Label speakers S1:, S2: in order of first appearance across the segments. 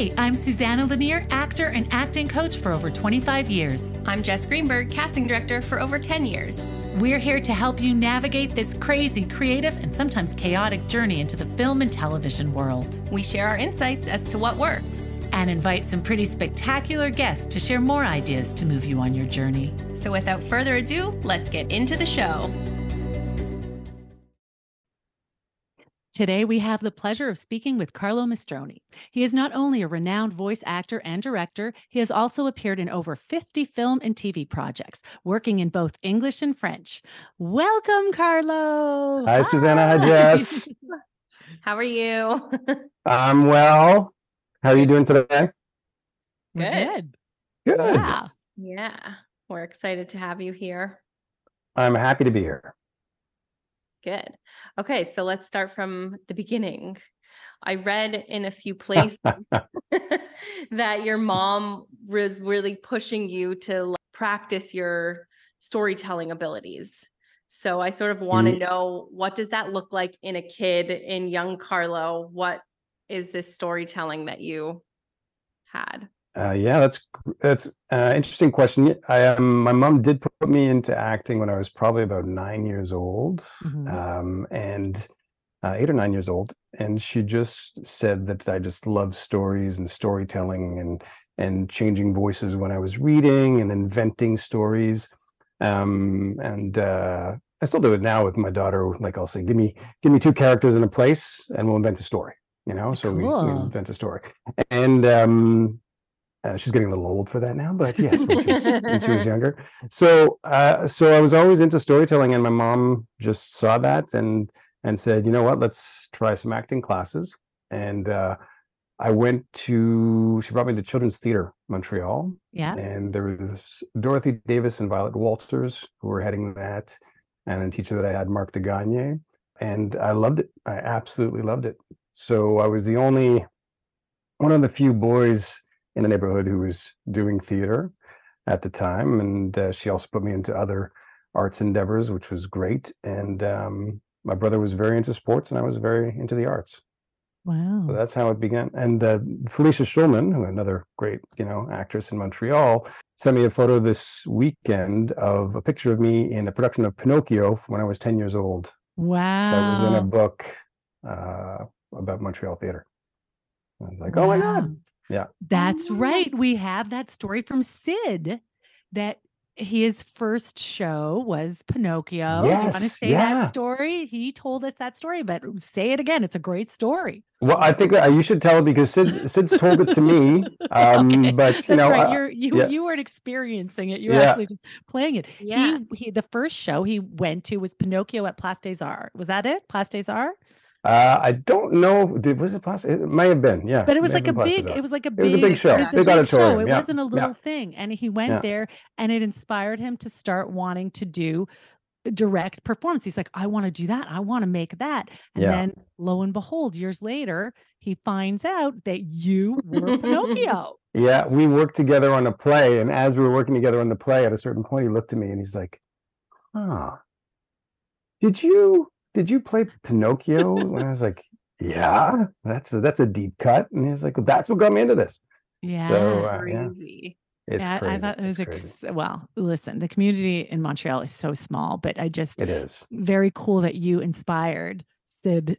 S1: Hey, I'm Susanna Lanier, actor and acting coach for over 25 years.
S2: I'm Jess Greenberg, casting director for over 10 years.
S1: We're here to help you navigate this crazy, creative, and sometimes chaotic journey into the film and television world.
S2: We share our insights as to what works
S1: and invite some pretty spectacular guests to share more ideas to move you on your journey.
S2: So, without further ado, let's get into the show.
S1: Today, we have the pleasure of speaking with Carlo Mestroni. He is not only a renowned voice actor and director, he has also appeared in over 50 film and TV projects, working in both English and French. Welcome, Carlo.
S3: Hi, Hi. Susanna. Hi, Jess.
S2: How are you?
S3: I'm well. How are you doing today?
S2: Good.
S3: Good.
S2: Yeah. Yeah. We're excited to have you here.
S3: I'm happy to be here.
S2: Good. Okay, so let's start from the beginning. I read in a few places that your mom was really pushing you to practice your storytelling abilities. So I sort of want to know what does that look like in a kid in young Carlo? What is this storytelling that you had?
S3: Uh, yeah, that's that's uh, interesting question. I um, my mom did put me into acting when I was probably about nine years old, mm-hmm. um, and uh, eight or nine years old, and she just said that I just love stories and storytelling and and changing voices when I was reading and inventing stories, um, and uh, I still do it now with my daughter. Like I'll say, give me give me two characters in a place, and we'll invent a story. You know, so cool. we, we invent a story, and um, uh, she's getting a little old for that now, but yes, when she was, when she was younger. So, uh, so I was always into storytelling, and my mom just saw that and and said, you know what, let's try some acting classes. And uh, I went to. She brought me to Children's Theatre Montreal.
S1: Yeah.
S3: And there was Dorothy Davis and Violet Walters who were heading that, and a teacher that I had, Mark Degagne, and I loved it. I absolutely loved it. So I was the only one of the few boys in the neighborhood who was doing theater at the time, and uh, she also put me into other arts endeavors, which was great. And um, my brother was very into sports, and I was very into the arts.
S1: Wow!
S3: So that's how it began. And uh, Felicia Schulman, who another great you know actress in Montreal, sent me a photo this weekend of a picture of me in a production of Pinocchio when I was ten years old.
S1: Wow!
S3: That was in a book uh, about Montreal theater. I was like, wow. oh my god! Yeah.
S1: That's right. We have that story from Sid that his first show was Pinocchio.
S3: Yes, Do
S1: you want to say
S3: yeah.
S1: that story? He told us that story, but say it again. It's a great story.
S3: Well, I think that you should tell it because Sid, Sid's told it to me. Um, okay. But you
S1: That's
S3: know,
S1: right.
S3: Uh,
S1: You're, you
S3: yeah.
S1: you weren't experiencing it. You're
S3: Yeah.
S1: actually just playing it.
S2: Yeah.
S1: He, he the first show he went to was Pinocchio at Place des Arts. Was that it? Place des Arts?
S3: Uh, I don't know. Did was it possible? It may have been. Yeah.
S1: But it was like a big, it was like a
S3: It
S1: big,
S3: was a big show,
S1: it was a
S3: big auditorium,
S1: show. It
S3: yeah,
S1: wasn't a
S3: yeah.
S1: little thing. And he went
S3: Yeah.
S1: there and it inspired him to start wanting to do direct performance. He's like, I want to do that. I want to make that. And
S3: Yeah.
S1: then lo and behold, years later, he finds out that you were Pinocchio.
S3: Yeah, we worked together on a play, and as we were working together on the play, at a certain point, he looked at me and he's like, "Huh, did you did you play Pinocchio?" and I was like, "Yeah, that's a, that's a deep cut." And he's like, well, "That's what got me into this."
S1: Yeah.
S3: So uh, yeah,
S2: Crazy.
S3: it's
S1: yeah,
S3: crazy.
S1: I thought it was ex- well. Listen, the community in Montreal is so small, but I just
S3: It is.
S1: very cool that you inspired Sid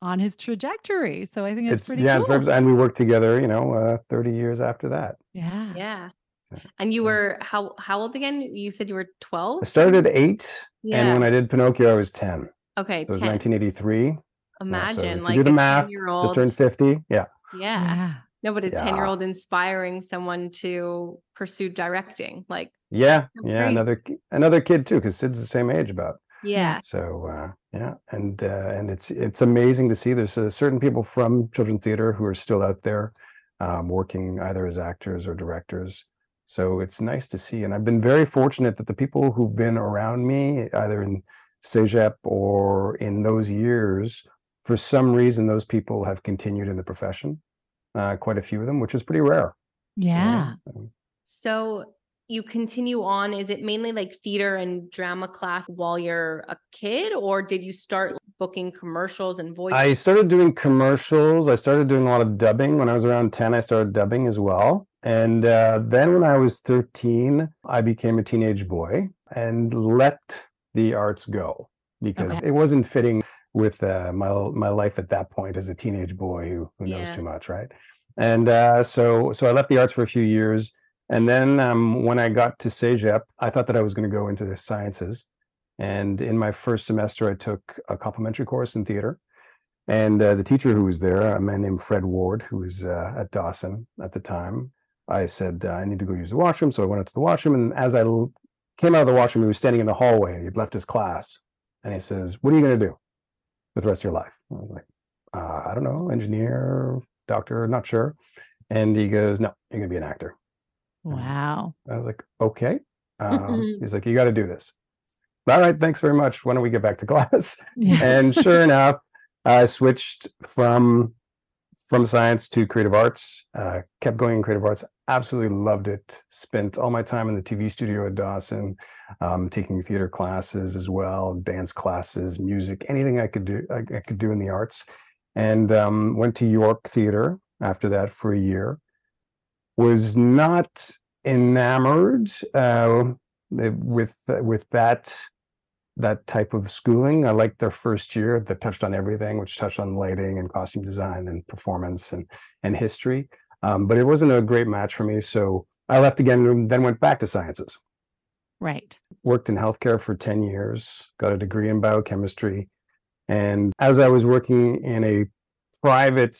S1: on his trajectory. So I think it's,
S3: It's
S1: pretty
S3: yeah,
S1: cool.
S3: it's and we worked together. You know, uh, thirty years after that.
S1: yeah.
S2: Yeah.
S3: Yeah.
S2: And you were how how old again? You said you were 12?
S3: I started at eight,
S2: Yeah.
S3: and when I did Pinocchio, I was ten.
S2: Okay,
S3: So it was
S2: 10.
S3: 1983. Yeah, so
S2: Imagine
S3: if you
S2: like
S3: do the math,
S2: 10-year-old.
S3: just turned 50. Yeah.
S2: Yeah.
S1: Yeah.
S2: No, but a
S3: Yeah.
S2: 10 year old inspiring someone to pursue directing. Like,
S3: Yeah, yeah,
S2: great.
S3: another another kid too, because Sid's the same age about.
S2: yeah.
S3: So uh, yeah, and uh, and it's it's amazing to see. There's uh, certain people from children's theater who are still out there, um, working either as actors or directors. So it's nice to see, and I've been very fortunate that the people who've been around me, either in CEGEP or in those years, for some reason, those people have continued in the profession. Uh, quite a few of them, which is pretty rare. you know?
S1: Yeah.
S3: Um,
S2: So you continue on? Is it mainly like theater and drama class while you're a kid, or did you start booking commercials and voice?
S3: I started doing commercials. I started doing a lot of dubbing when I was around 10. I started dubbing as well. And uh, then when I was 13, I became a teenage boy and let the arts go because
S2: Okay.
S3: it wasn't fitting with uh, my my life at that point as a teenage boy who, who knows
S2: Yeah.
S3: too much, right? And uh, so so I left the arts for a few years, and then um, when I got to CEGEP, I thought that I was going to go into the sciences. And in my first semester, I took a complementary course in theater. And uh, the teacher who was there, a man named Fred Ward, who was uh, at Dawson at the time, I said, I need to go use the washroom. So I went out to the washroom. And as I l- came out of the washroom, he was standing in the hallway. He'd left his class. And he says, What are you going to do with the rest of your life? I was like, uh, I don't know, engineer, doctor, not sure. And he goes, No, you're going to be an actor.
S1: Wow.
S3: I was like, Okay. Um, he's like, You got to do this. All right. Thanks very much. Why don't we get back to class?
S1: Yeah.
S3: and sure enough, I switched from from science to creative arts. Uh, kept going in creative arts. Absolutely loved it. Spent all my time in the TV studio at Dawson, um, taking theater classes as well, dance classes, music, anything I could do. I, I could do in the arts, and um, went to York Theater after that for a year. Was not enamored uh, with with that that type of schooling. I liked their first year that touched on everything, which touched on lighting and costume design and performance and and history. Um, but it wasn't a great match for me, so I left again. and Then went back to sciences.
S1: Right.
S3: Worked in healthcare for ten years. Got a degree in biochemistry, and as I was working in a private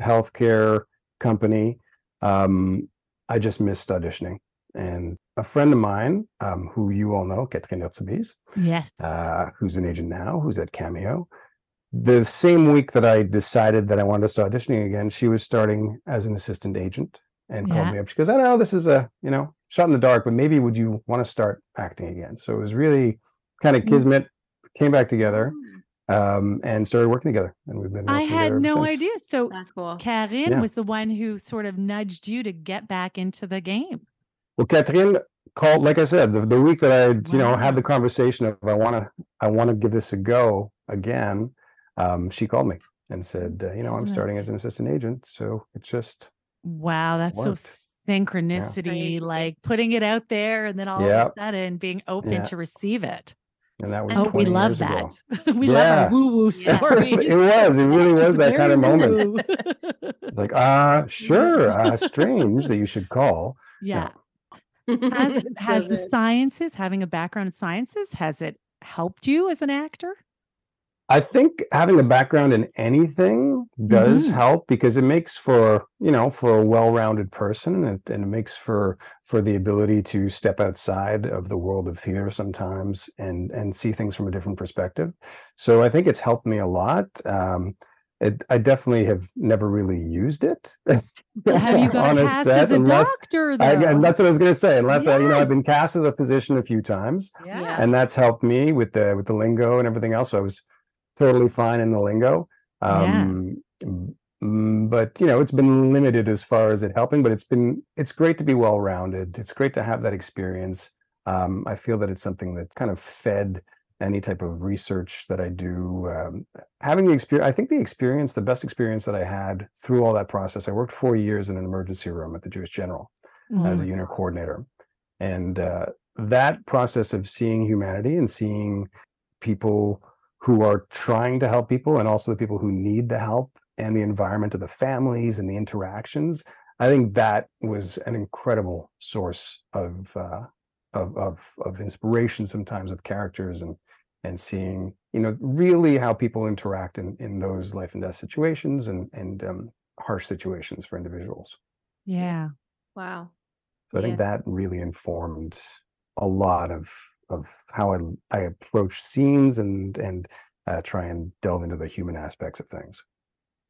S3: healthcare company, um, I just missed auditioning. And a friend of mine, um, who you all know, Catherine Hertzebis,
S1: Yes.
S3: uh, who's an agent now, who's at Cameo. The same week that I decided that I wanted to start auditioning again, she was starting as an assistant agent and called me up. She goes, I know this is a, you know, shot in the dark, but maybe would you want to start acting again? So it was really kind of
S1: Mm.
S3: kismet, came back together um, and started working together. And we've been
S1: I had no
S3: since.
S1: idea. So
S2: That's cool.
S1: Karine
S3: Yeah.
S1: was the one who sort of nudged you to get back into the game.
S3: Well, Catherine called, like I said, the, the week that I, you know, had the conversation of I want to, I want to give this a go again. Um, she called me and said, uh, you know, I'm
S1: Isn't it-
S3: starting as an assistant agent, so it's just
S1: Wow, that's so synchronicity,
S2: Crazy.
S1: like putting it out there and then all of a sudden being open
S3: Yeah.
S1: to receive it.
S3: and that was
S1: Oh, we love
S3: years ago.
S1: that. we love
S3: Yeah.
S1: our woo woo stories.
S3: it was, it really was
S1: It's
S3: that kind of moment.
S1: woo-woo.
S3: It's like, uh, sure, uh, strange that you should call.
S1: yeah. Has
S2: So
S1: has the sciences, having a background in sciences, has it helped you as an actor?
S3: I think having a background in anything does
S1: Mhm.
S3: help because it makes for you know for a well-rounded person and, and it makes for for the ability to step outside of the world of theater sometimes and and see things from a different perspective. So I think it's helped me a lot. Um, it, I definitely have never really used it.
S1: Have you got
S3: on a
S1: cast
S3: set
S1: as a
S3: unless-
S1: doctor though?
S3: I, and that's what I was going to say. Unless I, you know, I've been cast as a physician a few times,
S2: Yeah.
S3: and that's helped me with the with the lingo and everything else. So I was totally fine in the lingo. Um, mm, but you know, it's been limited as far as it helping. But it's been it's great to be well rounded. It's great to have that experience. Um, I feel that it's something that kind of fed any type of research that I do. Um, having the experience, I think the experience, the best experience that I had through all that process. I worked four years in an emergency room at the Jewish General as a
S1: Mm.
S3: unit coordinator. And uh, that process of seeing humanity and seeing people who are trying to help people and also the people who need the help and the environment of the families and the interactions, I think that was an incredible source of uh, of, of of inspiration sometimes with characters and and seeing you know really how people interact in in those life and death situations and and um, harsh situations for individuals.
S1: yeah.
S2: Wow.
S3: So I think that really informed a lot of of how I I approach scenes and and uh, try and delve into the human aspects of things.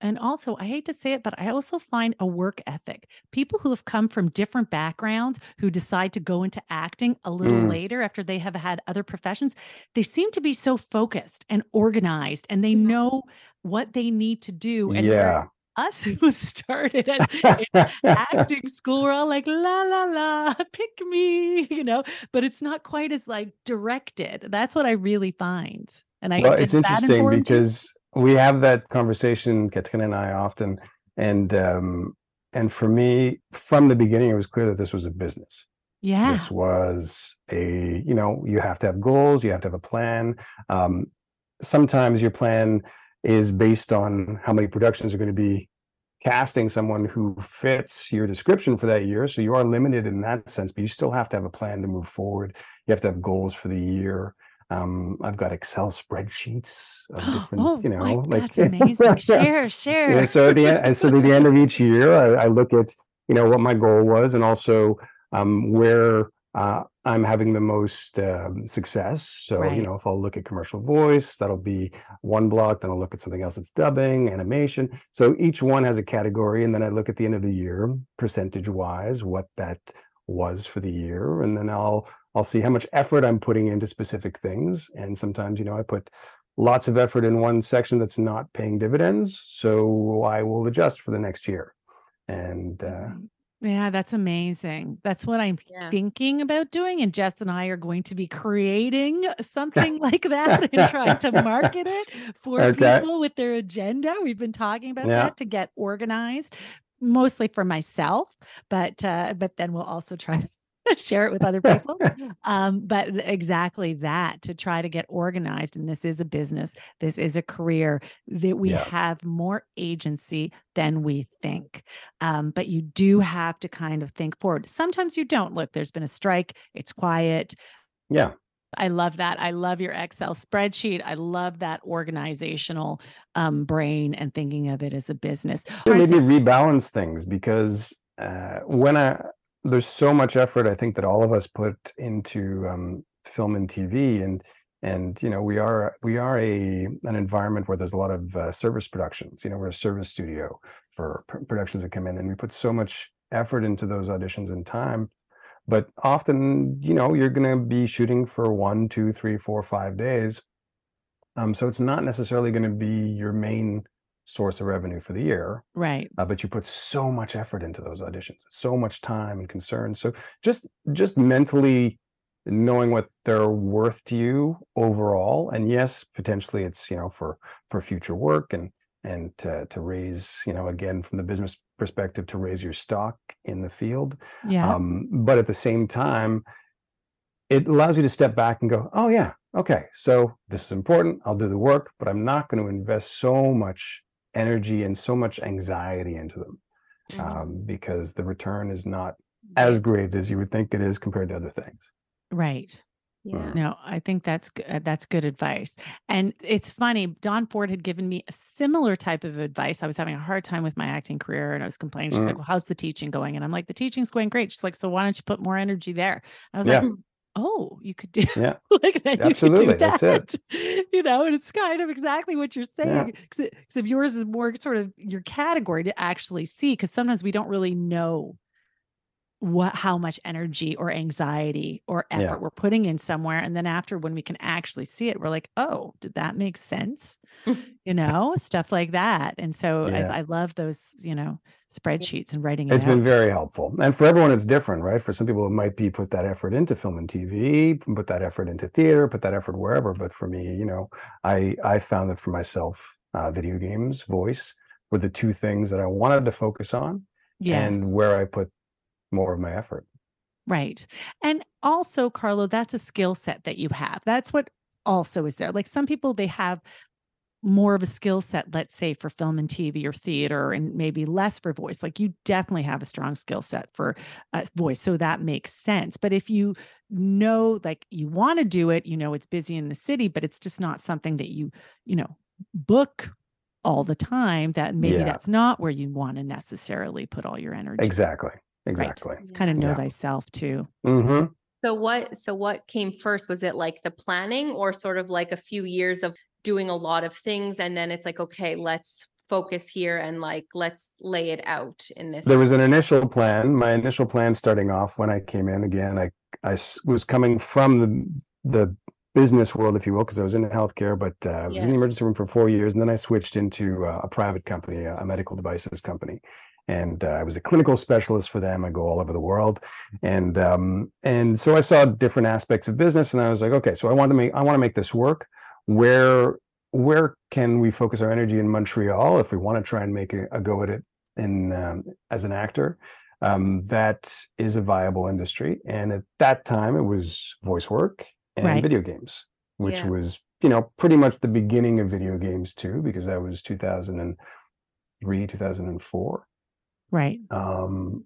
S1: And also, I hate to say it, but I also find a work ethic. People who have come from different backgrounds who decide to go into acting a little
S3: Mm.
S1: later after they have had other professions, they seem to be so focused and organized and they
S2: Mhm.
S1: know what they need to do. And
S3: Yeah.
S1: Us who started at acting school, we're all like, la, la, la, pick me, you know, but it's not quite as like directed. That's what I really find. And I,
S3: well, it's interesting because we have that conversation, Katrina and I often, and, um, and for me, from the beginning, it was clear that this was a business.
S1: Yeah.
S3: This was a, you know, you have to have goals, you have to have a plan. Um, sometimes your plan is based on how many productions are going to be casting someone who fits your description for that year. So you are limited in that sense, but you still have to have a plan to move forward. You have to have goals for the year. Um, I've got Excel spreadsheets of different,
S1: oh,
S3: you know,
S1: like that's amazing. share, share.
S3: Yeah, so at the end, so at the end of each year, I, I, look at, you know, what my goal was and also um, where uh, I'm having the most um, success. So, right. you know, if I'll look at commercial voice, that'll be one block. Then I'll look at something else that's dubbing, animation. So each one has a category. And then I look at the end of the year, percentage wise, what that was for the year. And then I'll, I'll see how much effort I'm putting into specific things. And sometimes, you know, I put lots of effort in one section that's not paying dividends. So I will adjust for the next year. And uh, mm-hmm.
S1: Yeah, that's amazing. That's what I'm yeah. thinking about doing. And Jess and I are going to be creating something like that and trying to market it for okay. people with their agenda. We've been talking about yeah. that to get organized, mostly for myself, but uh, but then we'll also try to share it with other people. um, but exactly that to try to get organized. And this is a business, this is a career that we yeah. have more agency than we think. Um, but you do have to kind of think forward. Sometimes you don't. Look, there's been a strike, it's quiet.
S3: Yeah.
S1: I love that. I love your Excel spreadsheet. I love that organizational um, brain and thinking of it as a business.
S3: Maybe rebalance things because uh, when I there's so much effort I think that all of us put into um, film and TV, and and you know we are we are a an environment where there's a lot of uh, service productions. You know, we're a service studio for pr- productions that come in, and we put so much effort into those auditions and time. But often, you know, you're going to be shooting for one, two, three, four, five days. Um, so it's not necessarily going to be your main source of revenue for the year.
S1: Right.
S3: Uh, but you put so much effort into those auditions, so much time and concern. So just just mentally knowing what they're worth to you overall. And yes, potentially it's, you know, for for future work and and to, to raise, you know, again from the business perspective, to raise your stock in the field.
S1: Yeah.
S3: Um, but at the same time, it allows you to step back and go, oh yeah, okay, so this is important. I'll do the work, but I'm not going to invest so much energy and so much anxiety into them mm-hmm. um, because the return is not as great as you would think it is compared to other things.
S1: Right. Yeah. No, I think that's uh, that's good advice. And it's funny, Don Ford had given me a similar type of advice. I was having a hard time with my acting career and I was complaining. She's mm. like, Well, how's the teaching going? And I'm like, the teaching's going great. She's like, So why don't you put more energy there? I was yeah. like, oh, you could do
S3: yeah, like absolutely.
S1: That.
S3: That's it.
S1: You know, and it's kind of exactly what you're saying. Because yeah. yours is more sort of your category to actually see. Because sometimes we don't really know what how much energy or anxiety or effort yeah. we're putting in somewhere and then after when we can actually see it we're like oh did that make sense you know stuff like that and so yeah. I, I, love those you know spreadsheets and writing it
S3: it's out. been very helpful and for everyone it's different right for some people it might be put that effort into film and tv put that effort into theater put that effort wherever but for me you know i i found that for myself uh, video games voice were the two things that i wanted to focus on yes. and where i put more of my effort.
S1: Right. And also, Carlo, that's a skill set that you have. That's what also is there. Like some people, they have more of a skill set, let's say for film and TV or theater, and maybe less for voice. Like you definitely have a strong skill set for uh, voice. So that makes sense. But if you know, like you want to do it, you know, it's busy in the city, but it's just not something that you, you know, book all the time, that maybe yeah. that's not where you want to necessarily put all your energy.
S3: Exactly. Exactly.
S1: Right. Kind of know yeah. thyself too.
S3: Mm-hmm.
S2: So what so what came first? Was it like the planning or sort of like a few years of doing a lot of things and then it's like, okay, let's focus here and like let's lay it out in this
S3: there was an initial plan my initial plan starting off when i came in again i i was coming from the the business world, if you will, because I was in healthcare, but uh, I was
S2: Yeah.
S3: in the emergency room for four years, and then I switched into uh, a private company, a a medical devices company, and uh, I was a clinical specialist for them. I go all over the world, and um, and so I saw different aspects of business, and I was like, okay, so I want to make I want to make this work. Where where can we focus our energy in Montreal if we want to try and make a, a go at it in um, as an actor? Um, that is a viable industry, and at that time, it was voice work and
S1: Right.
S3: video games, which
S2: Yeah.
S3: was you know pretty much the beginning of video games too, because that was two thousand and three, two thousand and four.
S1: Right.
S3: Um,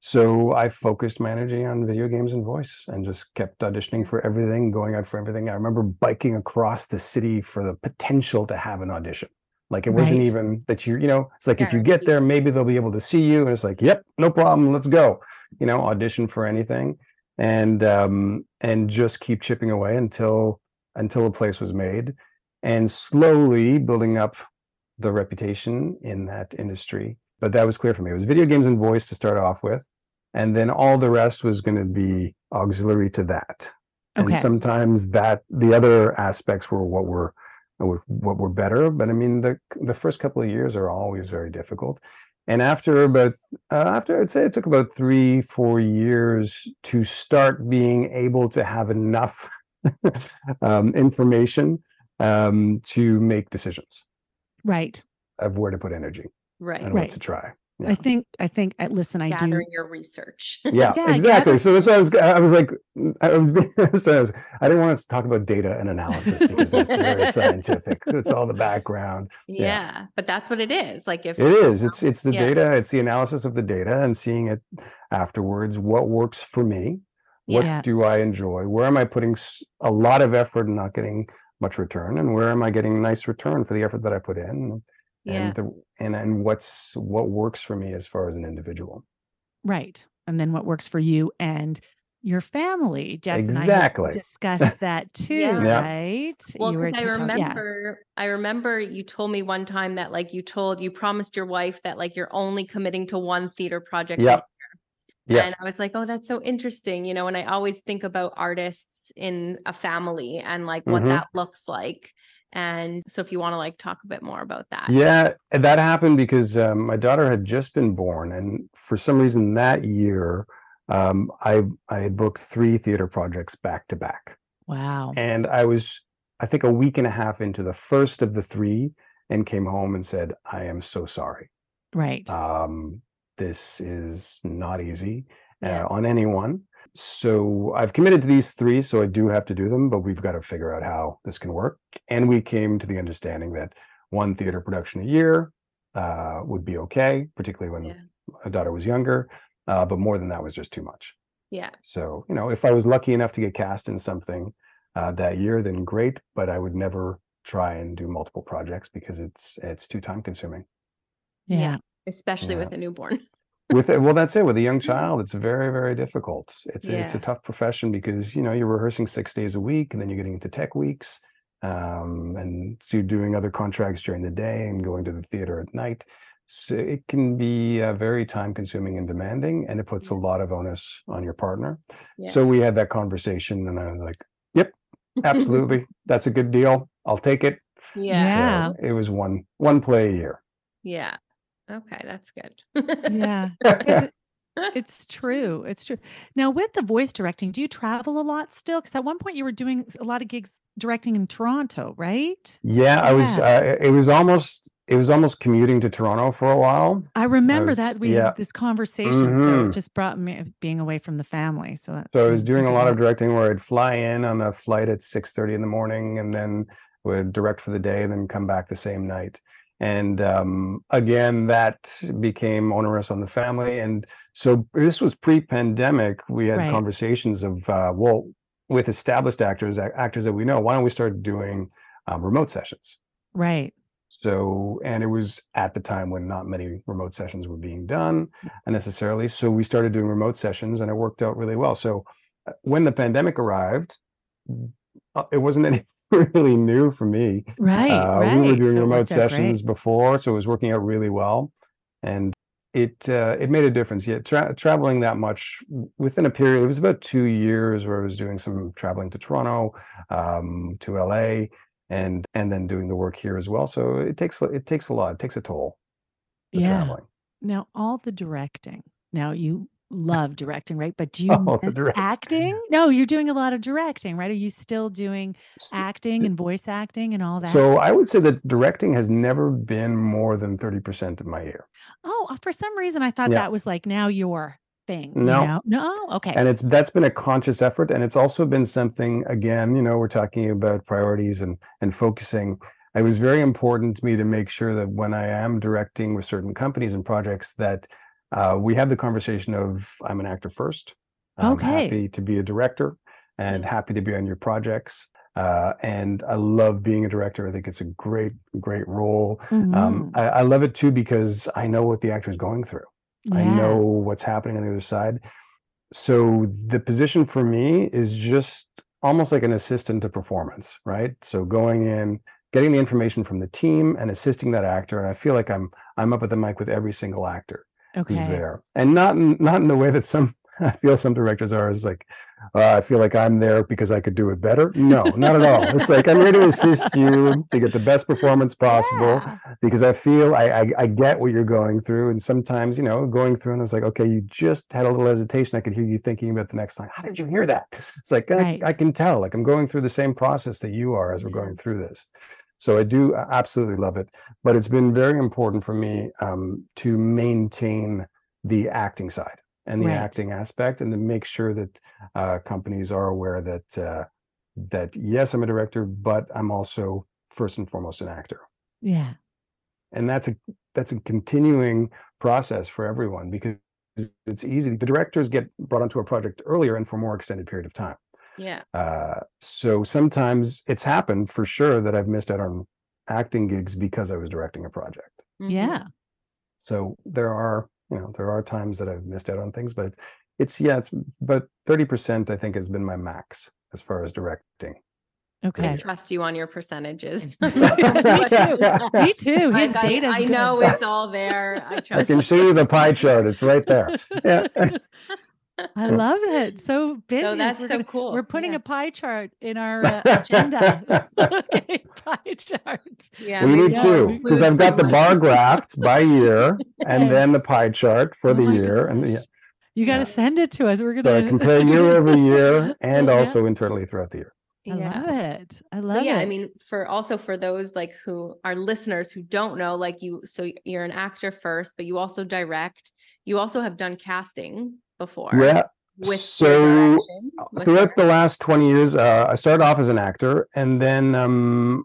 S3: so I focused my energy on video games and voice and just kept auditioning for everything, going out for everything. I remember biking across the city for the potential to have an audition. Like it wasn't
S1: Right.
S3: even that you, you know, it's like if you get there, maybe they'll be able to see you. And it's like, yep, no problem, let's go. You know, audition for anything. And um, and just keep chipping away until until a place was made and slowly building up the reputation in that industry. But that was clear for me. It was video games and voice to start off with. And then all the rest was going to be auxiliary to that. And
S1: Okay.
S3: sometimes that the other aspects were what were were- what were better. But I mean, the the first couple of years are always very difficult. And after about uh, after I'd say it took about three four years to start being able to have enough um, information um, to make decisions
S1: Right.
S3: of where to put energy
S2: Right.
S3: and
S1: Right.
S3: what to try.
S1: I think, I think, uh, listen, I do.
S2: Gathering your research.
S3: Yeah,
S1: Yeah,
S3: exactly.
S1: gather-
S3: So that's why I was. I was like, I was. being- sorry, I, was I didn't want us to talk about data and analysis because that's very scientific. It's all the background.
S2: yeah. But that's what it is. Like if
S3: It is. It's it's the
S2: Yeah.
S3: data. It's the analysis of the data and seeing it afterwards. What works for me? What
S1: Yeah.
S3: do I enjoy? Where am I putting a lot of effort and not getting much return? And where am I getting nice return for the effort that I put in?
S2: Yeah.
S3: And the, and and what's what works for me as far as an individual?
S1: Right. And then what works for you and your family. Jess and I
S3: Exactly.
S1: had discussed that too,
S2: Yeah.
S3: Yeah.
S1: right?
S2: Well,
S1: You were
S2: 'cause I
S1: to talk- yeah.
S2: remember, I remember you told me one time that like you told you promised your wife that like you're only committing to one theater project. a
S3: Yep.
S2: year.
S3: Yeah.
S2: And I was like, oh, that's so interesting, you know. And I always think about artists in a family and like what
S3: Mhm.
S2: that looks like. And so, if you want to like talk a bit more about that,
S3: Yeah, that happened because um, my daughter had just been born, and for some reason that year, um, I I had booked three theater projects back to back,
S1: Wow.
S3: and I was I think a week and a half into the first of the three, and came home and said, "I am so sorry.
S1: Right.
S3: Um, this is not easy
S2: Yeah.
S3: uh, on anyone." So I've committed to these three, so I do have to do them, but we've got to figure out how this can work. And we came to the understanding that one theater production a year uh, would be okay, particularly when
S2: Yeah.
S3: my daughter was younger. Uh, but more than that was just too much.
S2: yeah,
S3: So you know, if I was lucky enough to get cast in something uh, that year, then great. But I would never try and do multiple projects because it's it's too time consuming.
S1: yeah.
S2: yeah. especially
S3: Yeah.
S2: with a newborn.
S3: With it, well that's it with a young child it's very very difficult it's a, it's a
S2: Yeah.
S3: tough profession because you know you're rehearsing six days a week and then you're getting into tech weeks um, and so you're doing other contracts during the day and going to the theater at night so it can be uh, very time consuming and demanding and it puts a
S2: Yeah.
S3: lot of onus on your partner
S2: Yeah.
S3: so we had that conversation and i was like yep absolutely that's a good deal i'll take it
S2: yeah,
S1: Yeah.
S3: so it was one one play a year
S2: yeah. Okay, that's good.
S1: yeah. it's true. It's true. Now, with the voice directing, do you travel a lot still? Because at one point you were doing a lot of gigs directing in Toronto, right?
S3: Yeah, I was. Uh, it was almost. It was almost commuting to Toronto for a while.
S1: I remember
S3: was-
S1: that we
S3: yeah.
S1: had this conversation. So
S3: Mhm.
S1: it just brought me being away from the family. So, that
S3: So I was doing a lot of directing where I'd fly in on a flight at six thirty in the morning, and then would direct for the day, and then come back the same night. And um, again, that became onerous on the family. And so this was pre-pandemic. We had
S1: Right.
S3: conversations of uh, well, with established actors, actors that we know. Why don't we start doing um, remote sessions?
S1: Right.
S3: So, and it was at the time when not many remote sessions were being done necessarily. So we started doing remote sessions and it worked out really well. So uh, when the pandemic arrived, uh, it wasn't anything really new for me.
S1: Right.
S3: Uh,
S1: right.
S3: We were doing
S1: So
S3: remote
S1: out great.
S3: sessions before, so it was working out really well. And it uh, it made a difference. Yeah, tra- traveling that much within a period, it was about two years where I was doing some traveling to Toronto, um, to LA, and and then doing the work here as well. So it takes it takes a lot. It takes a toll.
S1: Yeah.
S3: Traveling.
S1: Now, all the directing. Now, you love directing, right? But do you
S3: Oh,
S1: acting? No, you're doing a lot of directing, right? Are you still doing acting and voice acting and all that?
S3: So I would say that directing has never been more than 30% of my year.
S1: oh, uh, for some reason, I thought
S3: Yeah.
S1: that was like now your thing. you
S3: No.
S1: know? no, okay,
S3: And it's that's been a conscious effort. And it's also been something, again, you know, we're talking about priorities and and focusing. It was very important to me to make sure that when I am directing with certain companies and projects that uh, we have the conversation of I'm an actor first. I'm
S1: Okay.
S3: happy to be a director and happy to be on your projects. Uh, and I love being a director. I think it's a great, great role. Um,
S1: Mhm.
S3: I, I love it too because I know what the actor is going through. I know what's happening on the other side. So the position for me is just almost like an assistant to performance, right? So going in, getting the information from the team and assisting that actor. And I feel like I'm I'm up at the mic with every single actor
S1: okay.
S3: who's there. And not in, not in the way that some I feel some directors are is like, uh, I feel like I'm there because I could do it better. No, not at all. It's like I'm here to assist you to get the best performance possible
S1: Yeah.
S3: because I feel I, I I get what you're going through, and sometimes you know going through and I was like, okay, you just had a little hesitation. I could hear you thinking about the next line. How did you hear that? It's like I,
S1: Right.
S3: I can tell. Like I'm going through the same process that you are as we're going through this. So I do absolutely love it, but it's been very important for me um, to maintain the acting side and the
S1: Right.
S3: acting aspect, and to make sure that uh, companies are aware that uh, that yes, I'm a director, but I'm also first and foremost an actor
S1: Yeah.
S3: and that's a that's a continuing process for everyone because it's easy the directors get brought onto a project earlier and for a more extended period of time
S2: Yeah.
S3: uh, so sometimes it's happened for sure that i've missed out on acting gigs because i was directing a project
S2: Mhm.
S1: Yeah.
S3: so there are you know there are times that i've missed out on things but it's yeah it's but 30% i think has been my max as far as directing
S1: Okay.
S2: I trust you on your percentages.
S1: Me too. Me too. His
S2: I,
S1: data's
S2: I
S1: good.
S2: know it's all there. I
S3: i can show you the pie chart it's right there yeah
S1: I love it. So busy.
S2: So that's
S1: we're
S2: so
S1: gonna-
S2: cool.
S1: We're putting
S2: yeah.
S1: a pie chart in our uh, agenda. okay, pie charts.
S2: Yeah,
S3: we
S2: maybe
S3: need
S1: yeah,
S3: two because I've got the bar
S2: like-
S3: graphed by year and then the pie chart for
S1: Oh
S3: the
S1: my
S3: year and the,
S1: gosh. You got to
S3: Yeah.
S1: send it to us. We're gonna
S3: I compare year over year and
S1: Yeah.
S3: also internally throughout the year.
S1: I
S2: Yeah.
S1: love it. I love
S2: so yeah,
S1: it.
S2: I mean, for also for those like who are listeners who don't know, like you, so you're an actor first, but you also direct. You also have done casting before.
S3: Yeah. So throughout
S2: your-
S3: the last 20 years, uh, I started off as an actor and then um,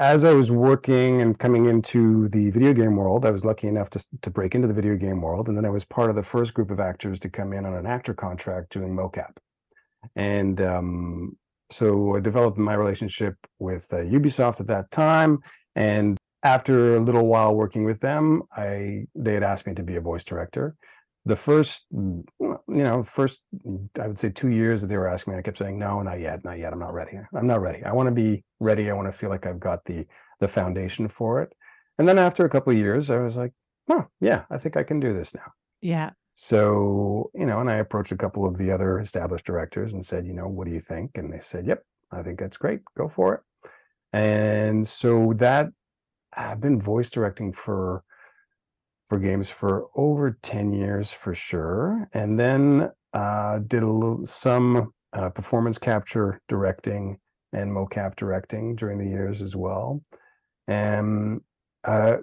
S3: as I was working and coming into the video game world, I was lucky enough to, to break into the video game world. And then I was part of the first group of actors to come in on an actor contract doing mocap. And um, so I developed my relationship with uh, Ubisoft at that time. And after a little while working with them, I they had asked me to be a voice director. The first, mm, you know, first I would say two years that they were asking me, I kept saying no, not yet, not yet. I'm not ready. I'm not ready. I want to be ready. I want to feel like I've got the the foundation for it. And then after a couple of years, I was like, oh yeah, I think I can do this now.
S1: yeah.
S3: So, you know, and I approached a couple of the other established directors and said, you know, what do you think? And they said, yep, I think that's great. Go for it. And so that I've been voice directing for for games for over 10 years for sure. And then uh did a little some uh, performance capture directing and mocap directing during the years as well. And uh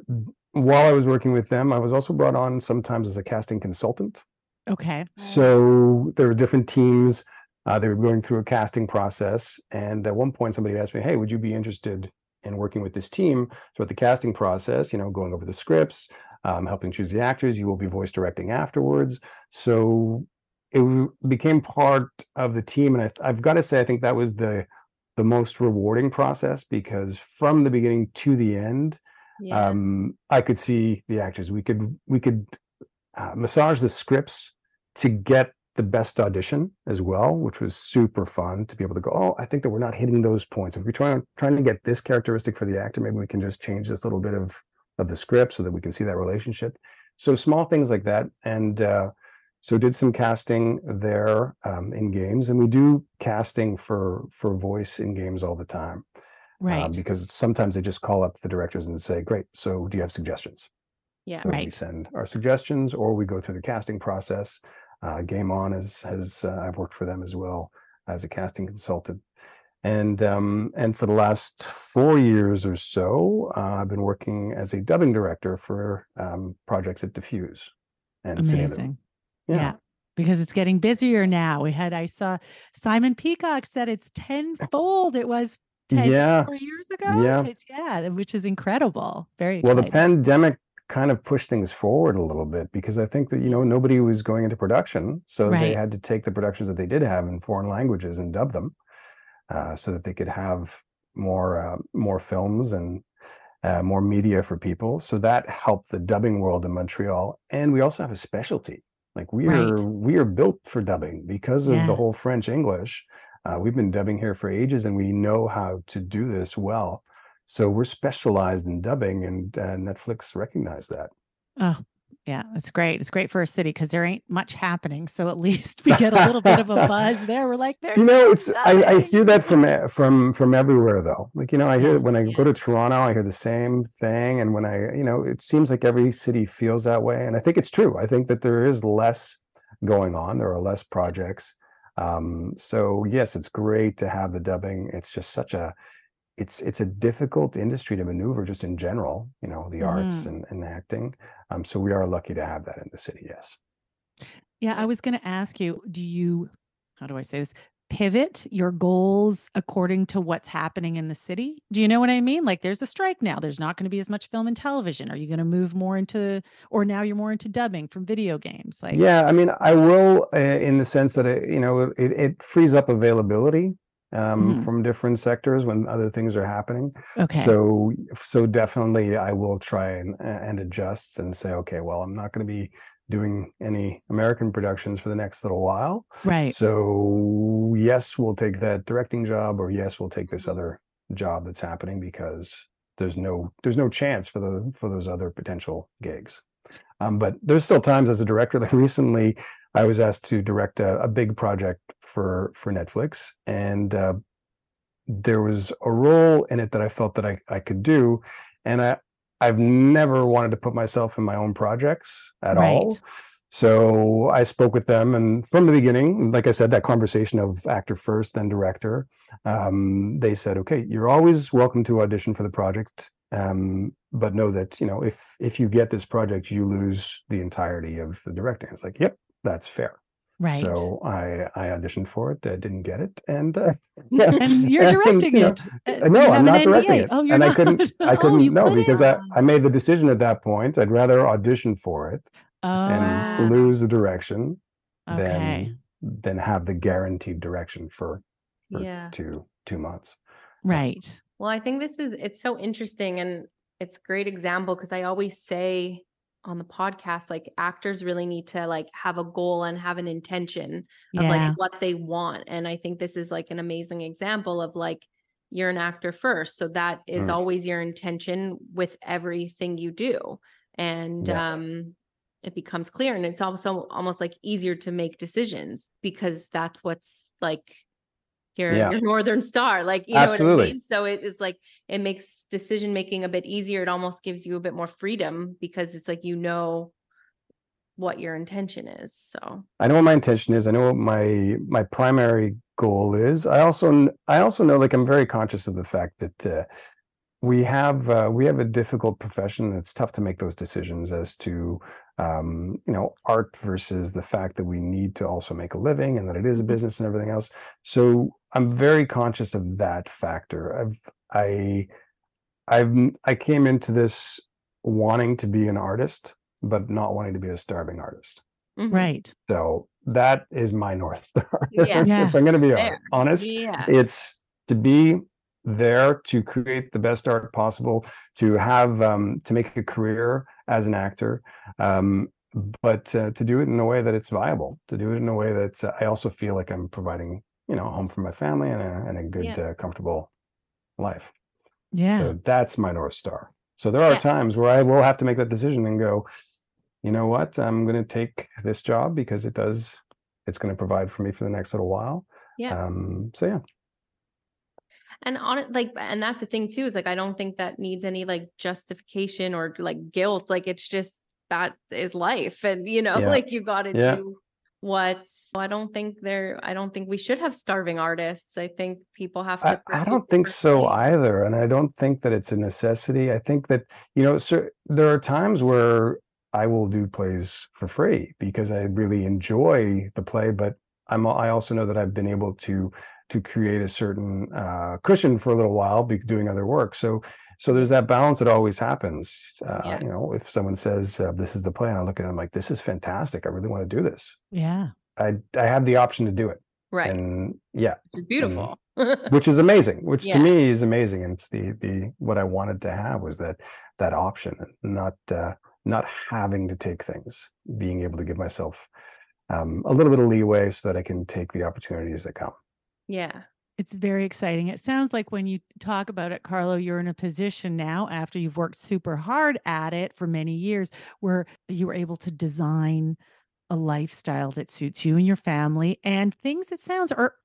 S3: while I was working with them, I was also brought on sometimes as a casting consultant.
S1: Okay.
S3: So there were different teams. Uh, they were going through a casting process. And at one point, somebody asked me, Hey, would you be interested in working with this team throughout the casting process? You know, going over the scripts, um, helping choose the actors. You will be voice directing afterwards. So it became part of the team. And I, I've got to say, I think that was the the most rewarding process because from the beginning to the end,
S2: yeah.
S3: um, I could see the actors. We could we could uh, massage the scripts to get the best audition as well, which was super fun to be able to go. Oh, I think that we're not hitting those points. If we're trying trying to get this characteristic for the actor, maybe we can just change this little bit of of the script so that we can see that relationship. So small things like that, and uh, so did some casting there um, in games, and we do casting for for voice in games all the time, uh,
S1: Right.
S3: because sometimes they just call up the directors and say, "Great, so do you have suggestions?"
S2: Yeah.
S3: So we send our suggestions, or we go through the casting process. Uh, Game On has has uh, I've worked for them as well as a casting consultant, and um, and for the last four years or so, uh, I've been working as a dubbing director for um, projects at Diffuse and
S1: Amazing.
S3: Yeah.
S1: Yeah. Because it's getting busier now. We had, I saw Simon Peacock said it's tenfold. It was 10
S3: Yeah.
S1: four years ago.
S3: Yeah.
S1: It's- yeah. Which is incredible. Very
S3: Well, the pandemic kind of pushed things forward a little bit because I think that you know nobody was going into production, so they had to take the productions that they did have in foreign languages and dub them, uh, so that they could have more uh, more films and uh, more media for people. So that helped the dubbing world in Montreal, and we also have a specialty. Like we
S1: Right.
S3: are we are built for dubbing because of
S1: Yeah.
S3: the whole French English. Uh, we've been dubbing here for ages, and we know how to do this well. So we're specialized in dubbing, and uh, Netflix recognized that.
S1: Oh, yeah. It's great. It's great for a city because there ain't much happening. So at least we get a little bit of a buzz there. We're like, there's
S3: You know, it's I, I hear that from from from everywhere though. Like you know, I hear when I go to Toronto, I hear the same thing, and when I you know, it seems like every city feels that way, and I think it's true. I think that there is less going on. There are less projects. Um, so yes, it's great to have the dubbing. It's just such a it's it's a difficult industry to maneuver just in general, you know, the arts
S1: Mhm.
S3: and, and acting. Um, so we are lucky to have that in the city, yes.
S1: Yeah, I was going to ask you, do you, how do I say this? Pivot your goals according to what's happening in the city? Do you know what I mean? Like there's a strike now. There's not going to be as much film and television. Are you going to move more into, or now you're more into dubbing from video games? Like,
S3: yeah, I mean, I will uh, in the sense that it, you know, it, it frees up availability um,
S1: Mhm.
S3: from different sectors when other things are happening.
S1: okay.
S3: So, so definitely, I will try and and adjust and say, okay, well, I'm not going to be doing any American productions for the next little while.
S1: right.
S3: So yes, we'll take that directing job, or yes, we'll take this other job that's happening because there's no there's no chance for the for those other potential gigs. Um, but there's still times as a director. Like recently, I was asked to direct a, a big project for for Netflix, and uh, there was a role in it that I felt that I I could do, and I I've never wanted to put myself in my own projects at all. So I spoke with them, and from the beginning, like I said, that conversation of actor first, then director, um, they said, "Okay, you're always welcome to audition for the project, um, but know that you know if if you get this project, you lose the entirety of the directing." It's like, "Yep, that's fair."
S1: Right.
S3: So I I auditioned for it, I didn't get it, and uh,
S1: and you're
S3: and,
S1: directing
S3: you know,
S1: it. Uh,
S3: uh, no, I'm
S1: an
S3: not
S1: NDA.
S3: directing it,
S1: Oh, you're
S3: and I couldn't I
S1: Oh,
S3: couldn't
S1: you
S3: know because I
S1: couldn't?
S3: I made the decision at that point. I'd rather audition for it
S1: Oh,
S3: and lose the direction
S1: okay.
S3: than than have the guaranteed direction for for
S2: Yeah.
S3: two two months.
S1: Right.
S2: Well, I think this is it's so interesting and it's a great example because I always say on the podcast like actors really need to like have a goal and have an intention of
S1: Yeah.
S2: like what they want and I think this is like an amazing example of like you're an actor first so that is
S3: Mm.
S2: always your intention with everything you do and
S3: Yeah.
S2: um it becomes clear and it's also almost like easier to make decisions because that's what's like your
S3: Yeah.
S2: your northern star like you know what I mean so it, it's like it makes decision making a bit easier it almost gives you a bit more freedom because it's like you know what your intention is so
S3: I know what my intention is. I know what my my primary goal is. I also I also know like I'm very conscious of the fact that uh, we have uh, we have a difficult profession. It's tough to make those decisions as to um, you know art versus the fact that we need to also make a living and that it is a
S2: Mhm.
S3: business and everything else. So I'm very conscious of that factor. I've I I've I came into this wanting to be an artist, but not wanting to be a starving artist.
S2: mhm.
S1: Right.
S3: So that is my north star.
S2: Yeah.
S1: Yeah.
S3: if I'm going to be hon-
S2: Fair.
S3: honest,
S2: yeah
S3: it's to be there to create the best art possible, to have um, to make a career as an actor, um, but uh, to do it in a way that it's viable. To do it in a way that uh, I also feel like I'm providing, you know, a home for my family and a, and a good,
S2: Yeah.
S3: uh, comfortable life.
S1: Yeah.
S3: So that's my north star. So there are
S2: Yeah.
S3: times where I will have to make that decision and go, you know what, I'm going to take this job because it does, it's going to provide for me for the next little while.
S2: Yeah.
S3: Um, so yeah,
S2: And on it, like, and that's the thing too, is like, I don't think that needs any like justification or like guilt. Like, it's just that is life. And, you know,
S3: Yeah.
S2: like you got to
S3: Yeah.
S2: do what's, I don't think there, I don't think we should have starving artists. I think people have to.
S3: I, I don't think so either. And I don't think that it's a necessity. I think that, you know, so there are times where I will do plays for free because I really enjoy the play, but I'm I also know that I've been able to to create a certain uh, cushion for a little while be doing other work. So so there's that balance that always happens. Uh,
S2: Yeah.
S3: You know, if someone says uh, this is the plan, I look at it, I'm like, this is fantastic. I really want to do this.
S1: Yeah.
S3: I I have the option to do it,
S2: Right.
S3: and yeah,
S2: Which is beautiful.
S3: which is amazing which
S2: Yeah.
S3: to me is amazing and it's the the what i wanted to have was that that option not uh not having to take things being able to give myself um a little bit of leeway so that i can take the opportunities that come
S2: yeah.
S1: It's very exciting. It sounds like when you talk about it, Carlo, you're in a position now after you've worked super hard at it for many years where you were able to design a lifestyle that suits you and your family and things it sounds are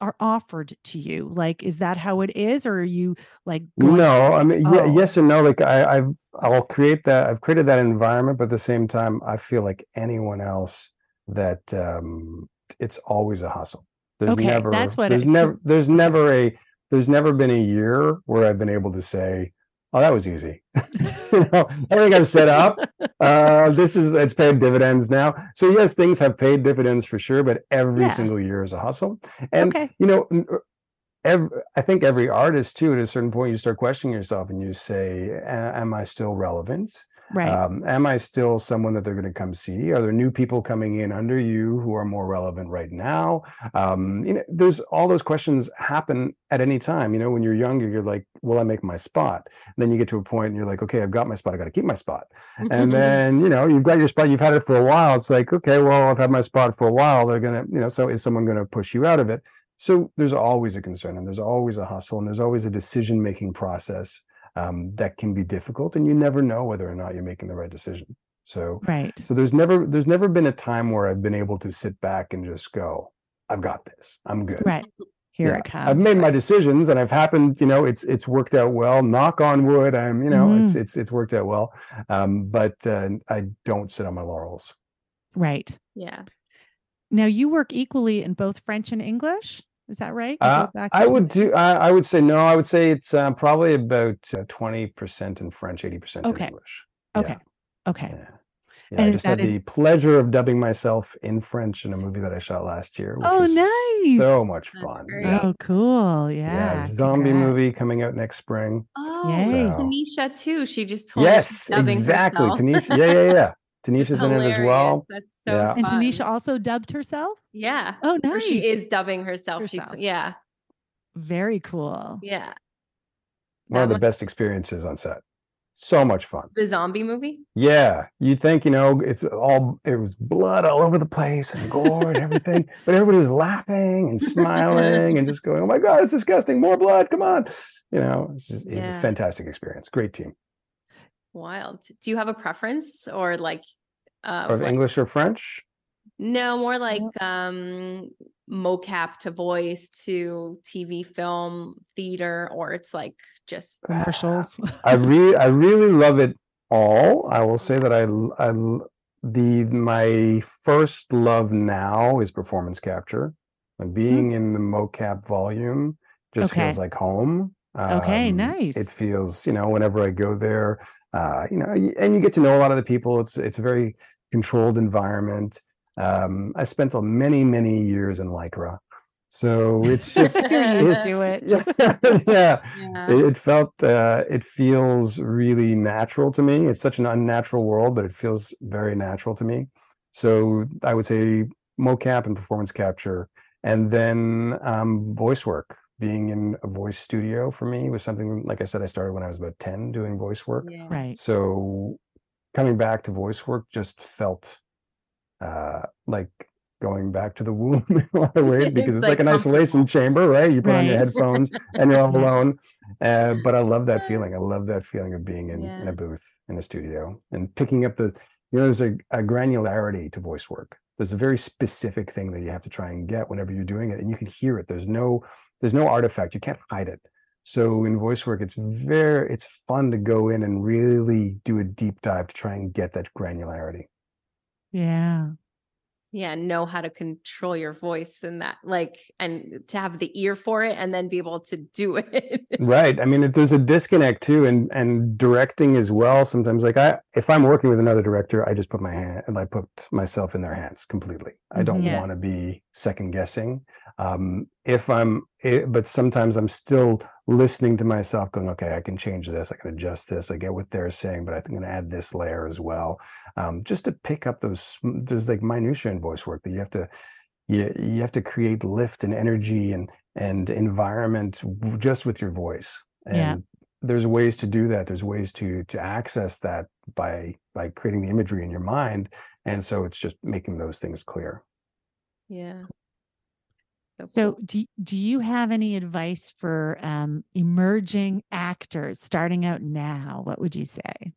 S1: are offered to you. Like, is that how it is? Or are you like
S3: no i mean yeah,
S1: Oh.
S3: yes and no like i i've i'll create that i've created that environment but at the same time i feel like anyone else that um it's always a hustle there's
S1: Okay,
S3: never
S1: that's what
S3: there's never there's never a there's never been a year where i've been able to say oh that was easy you know everything i've set up uh this is it's paid dividends now so yes things have paid dividends for sure but every
S1: Yeah.
S3: single year is a hustle and
S1: okay.
S3: you know every, i think every artist too at a certain point you start questioning yourself and you say am i still relevant
S1: Right.
S3: um, am i still someone that they're going to come see? Are there new people coming in under you who are more relevant right now? Um, you know there's all those questions happen at any time you know when you're younger you're like will i make my spot? Then you get to a point and you're like okay i've got my spot i got to keep my spot. And then you know you've got your spot you've had it for a while it's like okay well i've had my spot for a while they're gonna you know so is someone gonna push you out of it? So there's always a concern and there's always a hustle and there's always a decision making process um, that can be difficult and you never know whether or not you're making the right decision so
S1: right.
S3: so there's never there's never been a time where i've been able to sit back and just go i've got this i'm good
S1: Right. Here
S3: Yeah.
S1: it comes.
S3: I've made my decisions and I've happened, you know, it's it's worked out well. Knock on wood. I'm, you know, it's
S1: Mhm.
S3: it's it's worked out well. Um, but uh, I don't sit on my laurels.
S1: right.
S2: yeah.
S1: Now you work equally in both French and English. Is that right?
S3: Uh, I would do. I, I would say no. I would say it's uh, probably about twenty percent in French, eighty percent in English.
S1: Okay. Okay.
S3: Yeah. Yeah,
S1: And
S3: I just had
S1: in-
S3: the pleasure of dubbing myself in French in a movie that I shot last year. Which
S1: Oh, nice.
S3: So much
S2: That's
S3: fun. Yeah.
S1: Oh, cool.
S3: Yeah,
S1: Yeah.
S3: zombie
S1: congrats.
S3: movie coming out next spring.
S2: Oh,
S3: So-
S2: Tanisha too. She just told me she's
S3: Yes,
S2: dubbing
S3: exactly.
S2: herself.
S3: Tanisha. Yeah, yeah, yeah. Tanisha's in it as well.
S2: That's so
S3: Yeah.
S1: And. Tanisha also dubbed herself.
S2: Yeah.
S1: Oh,
S2: Or
S1: nice.
S2: she is dubbing herself. She's
S1: Herself.
S2: yeah.
S1: very cool.
S2: Yeah.
S3: One of the best experiences on set. So much fun.
S2: The zombie movie?
S3: Yeah, you think you know it's all it was blood all over the place and gore and everything, but everybody was laughing and smiling and just going, "Oh my god, it's disgusting! More blood! Come on!" You know, it's just a fantastic experience. Great team.
S2: Wild. Do you have a preference or like uh
S3: Of
S2: what-
S3: English or French?
S2: No, more like um mocap to voice to TV, film, theater, or it's like just
S1: Commercials.
S3: I really, I really love it all. I will say that I, I, the my first love now is performance capture. And being in the mocap volume just
S1: Okay.
S3: feels like home.
S1: Okay,
S3: Um,
S1: nice.
S3: It feels, you know, whenever I go there, uh, you know, and you get to know a lot of the people. It's it's a very controlled environment. Um, I spent a many many years in Lycra, so it's just it's,
S1: to it.
S3: Yeah, yeah
S2: yeah.
S3: it, it felt uh, it feels really natural to me it's such an unnatural world but it feels very natural to me so i would say mocap and performance capture and then um, voice work being in a voice studio for me was something like i said i started when i was about 10 doing voice work
S2: yeah.
S1: Right.
S3: so coming back to voice work just felt uh, like going back to the womb in a lot of ways because
S2: It's
S3: it's, like,
S2: like
S3: an isolation chamber, right? You put on your headphones and you're all alone. Uh, but I love that feeling. I love that feeling of being in, in a booth in a studio and picking up the, you know, there's a, a granularity to voice work. There's a very specific thing that you have to try and get whenever you're doing it, and you can hear it. There's no, there's no artifact. You can't hide it. So in voice work, it's very, it's fun to go in and really do a deep dive to try and get that granularity.
S1: Yeah.
S2: yeah know how to control your voice and that like and to have the ear for it and then be able to do it
S3: right i mean it, there's a disconnect too and and directing as well sometimes like i if i'm working with another director i just put my hand and i put myself in their hands completely i don't
S2: Mhm. Yeah.
S3: want to be second guessing. Um if i'm eh, but sometimes i'm still listening to myself going okay i can change this i can adjust this i get what they're saying but i think i'm going to add this layer as well. Um just to pick up those there's like minutia in voice work that you have to you, you have to create lift and energy and and environment just with your voice. And
S1: Yeah.
S3: there's ways to do that. There's ways to to access that by by creating the imagery in your mind. And so it's just making those things clear
S2: yeah
S1: So,
S2: cool.
S1: do, do you have any advice for um, emerging actors starting out now? What would you say?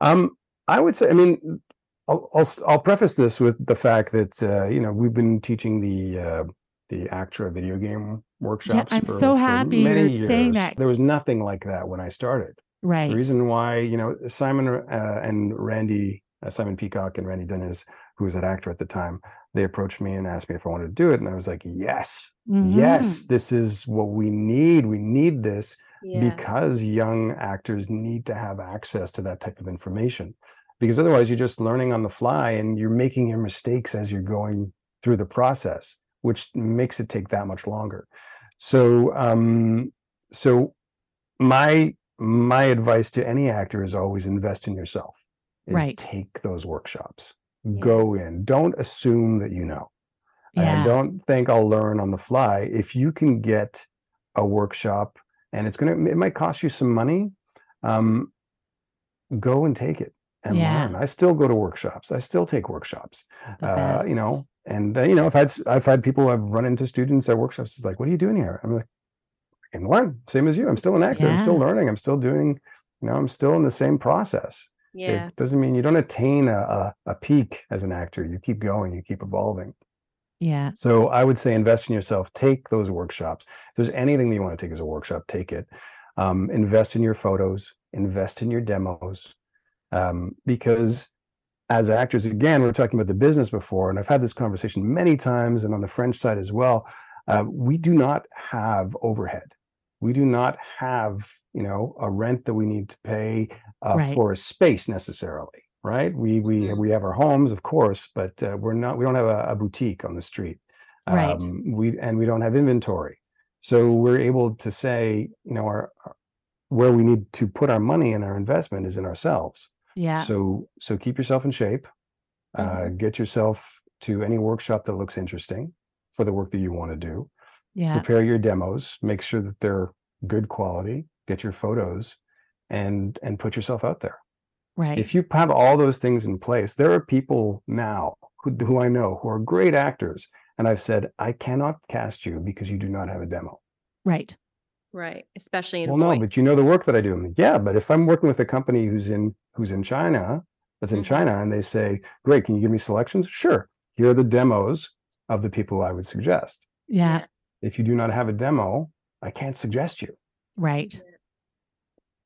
S3: um i would say i mean i'll i'll, s- I'll preface this with the fact that uh, you know we've been teaching the uh the actor video game workshops Yeah,
S1: I'm
S3: for,
S1: so
S3: for
S1: happy
S3: many
S1: you're saying that.
S3: there was nothing like that when i started
S1: Right.
S3: The reason why, you know, Simon uh, and Randy, uh, Simon Peacock and Randy Dennis, who was that actor at the time, they approached me and asked me if I wanted to do it. And I was like, yes, yes,
S1: Mhm.
S3: this is what we need. We need this
S2: yeah
S3: because young actors need to have access to that type of information. Because otherwise, you're just learning on the fly and you're making your mistakes as you're going through the process, which makes it take that much longer. So, um, so my my advice to any actor is always invest in yourself. Is
S1: Right.
S3: take those workshops.
S2: Yeah.
S3: Go in. Don't assume that you know.
S1: Yeah.
S3: And don't think I'll learn on the fly. If you can get a workshop and it's gonna it might cost you some money, um, go and take it and
S1: Yeah.
S3: learn. I still go to workshops. I still take workshops. Uh, you know, and uh, you know, if I've I've had people I've run into students at workshops. It's like, what are you doing here? I'm like, I can learn. Same as you. I'm still an actor. I'm still learning. I'm still doing. You know, I'm still in the same process.
S2: Yeah
S3: It doesn't mean you don't attain a, a a peak as an actor. You keep going. You keep evolving.
S1: Yeah.
S3: So I would say invest in yourself. Take those workshops. If there's anything that you want to take as a workshop, take it. Um, invest in your photos. Invest in your demos, um, because as actors, again, we are talking about the business before, and I've had this conversation many times, and on the French side as well. Uh, we do not have overhead. We do not have, you know, a rent that we need to pay uh,
S1: Right.
S3: for a space necessarily. Right? We we
S2: Mhm.
S3: we have our homes, of course, but uh, we're not. We don't have a, a boutique on the street.
S1: Right.
S3: Um, we and we don't have inventory, so we're able to say, you know, our, our where we need to put our money and our investment is in ourselves.
S1: Yeah.
S3: So so keep yourself in shape. Uh, get yourself to any workshop that looks interesting for the work that you want to do.
S1: yeah.
S3: Prepare your demos. Make sure that they're good quality. Get your photos, and and put yourself out there.
S1: Right.
S3: If you have all those things in place, there are people now who, who I know who are great actors, and I've said I cannot cast you because you do not have a demo.
S1: right.
S2: right especially in
S3: well, no, but you know the work that I do. I'm like, yeah, but if I'm working with a company who's in who's in China, that's in
S2: Mhm.
S3: China, and they say, "Great, can you give me selections?" Sure. Here are the demos of the people I would suggest.
S1: Yeah.
S3: If you do not have a demo, I can't suggest you.
S1: Right.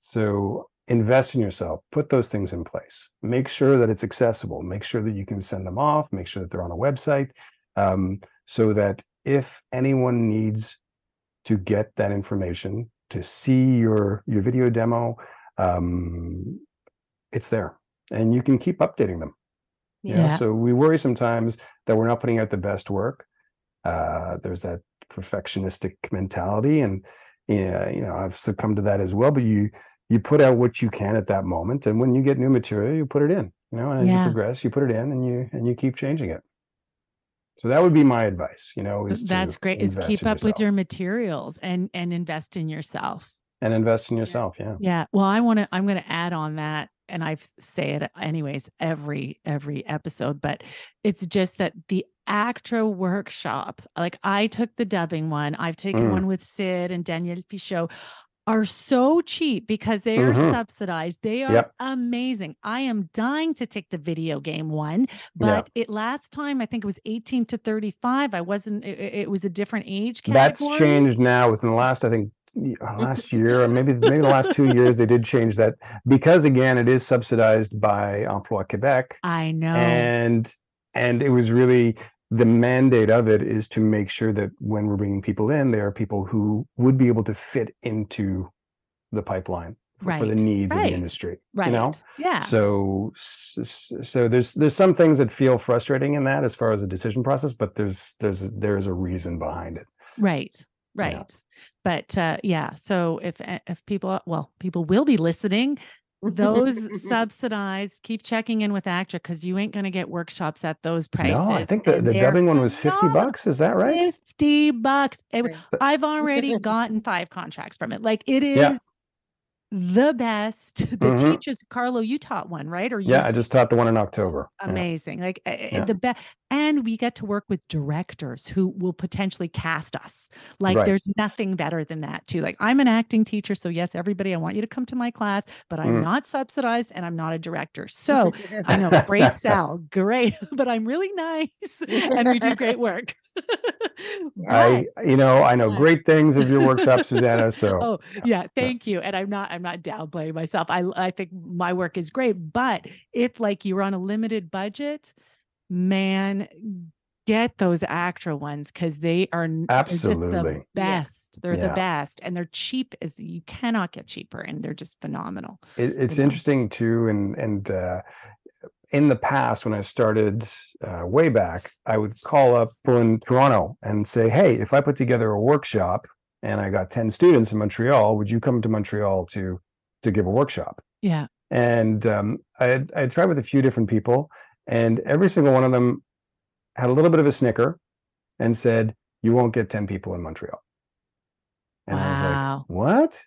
S3: So invest in yourself. Put those things in place. Make sure that it's accessible. Make sure that you can send them off. Make sure that they're on a website, um, so that if anyone needs to get that information to see your your video demo, um, it's there, and you can keep updating them. you know?
S1: Yeah.
S3: So we worry sometimes that we're not putting out the best work. Uh, there's that perfectionistic mentality, and yeah, you know, I've succumbed to that as well. But you you put out what you can at that moment, and when you get new material, you put it in. You know, and as
S1: Yeah.
S3: you progress, you put it in, and you and you keep changing it. So that would be my advice. You know, is
S1: That's great. Is keep up with your materials and and invest in yourself.
S3: and invest in yourself. Yeah.
S1: Yeah. Well, I want to I'm going to add on that and I say it anyways every every episode, but it's just that the ACTRA workshops, like I took the dubbing one, I've taken
S3: Mm.
S1: one with Sid and Danielle Fichot, are so cheap because they are
S3: Mhm.
S1: subsidized. They are
S3: Yep.
S1: amazing. I am dying to take the video game one, but it last time I think it was 18 to 35. I wasn't, it, it- it was a different age category.
S3: That's changed now within the last, I think, uh, last year, or maybe maybe the last two years, they did change that because again, it is subsidized by Emploi Quebec,
S1: I know.
S3: and and it was really the mandate of it is to make sure that when we're bringing people in, there are people who would be able to fit into the pipeline for, for the
S1: Right,
S3: needs of the industry.
S1: right.
S3: You know,
S1: Yeah.
S3: so so there's there's some things that feel frustrating in that as far as the decision process, but there's there's there's a reason behind it.
S1: Right. Right. But uh yeah, so if uh, if people well, people will be listening, those subsidized, keep checking in with ACTRA because you ain't gonna get workshops at those prices.
S3: No, I think the, the dubbing one was 50 bucks. Is that right?
S1: 50 bucks. It- I've already gotten five contracts from it. Like it is
S3: Yeah.
S1: The best. The
S3: Mhm.
S1: teachers, Carlo, you taught one, right? Or you
S3: Yeah, I just taught the one in October. Yeah.
S1: amazing like uh, uh,
S3: Yeah.
S1: the best and we get to work with directors who will potentially cast us like
S3: Right.
S1: there's nothing better than that too like i'm an acting teacher so yes everybody i want you to come to my class but i'm
S3: Mm.
S1: not subsidized and i'm not a director so i know great sell great but i'm really nice and we do great work
S3: I, you know, I know great things of your workshop, Susanna. So
S1: Oh yeah, thank you. And I'm not I'm not downplaying myself. I I think my work is great, but if like you're on a limited budget, man, get those ACTRA ones because they are n- they're just
S3: Absolutely.
S1: the best. They're
S3: Yeah.
S1: the best, and they're cheap as you cannot get cheaper, and they're just phenomenal.
S3: it, it's
S1: know.
S3: interesting too. And, and, uh, in the past, when I started uh, way back, I would call up in Toronto and say, Hey, if I put together a workshop and I got 10 students in Montreal, would you come to Montreal to, to give a workshop?
S1: Yeah,
S3: and um, I had, I had tried with a few different people, and every single one of them had a little bit of a snicker and said, "You won't get ten people in Montreal." And I was
S1: Wow.
S3: like, "What?"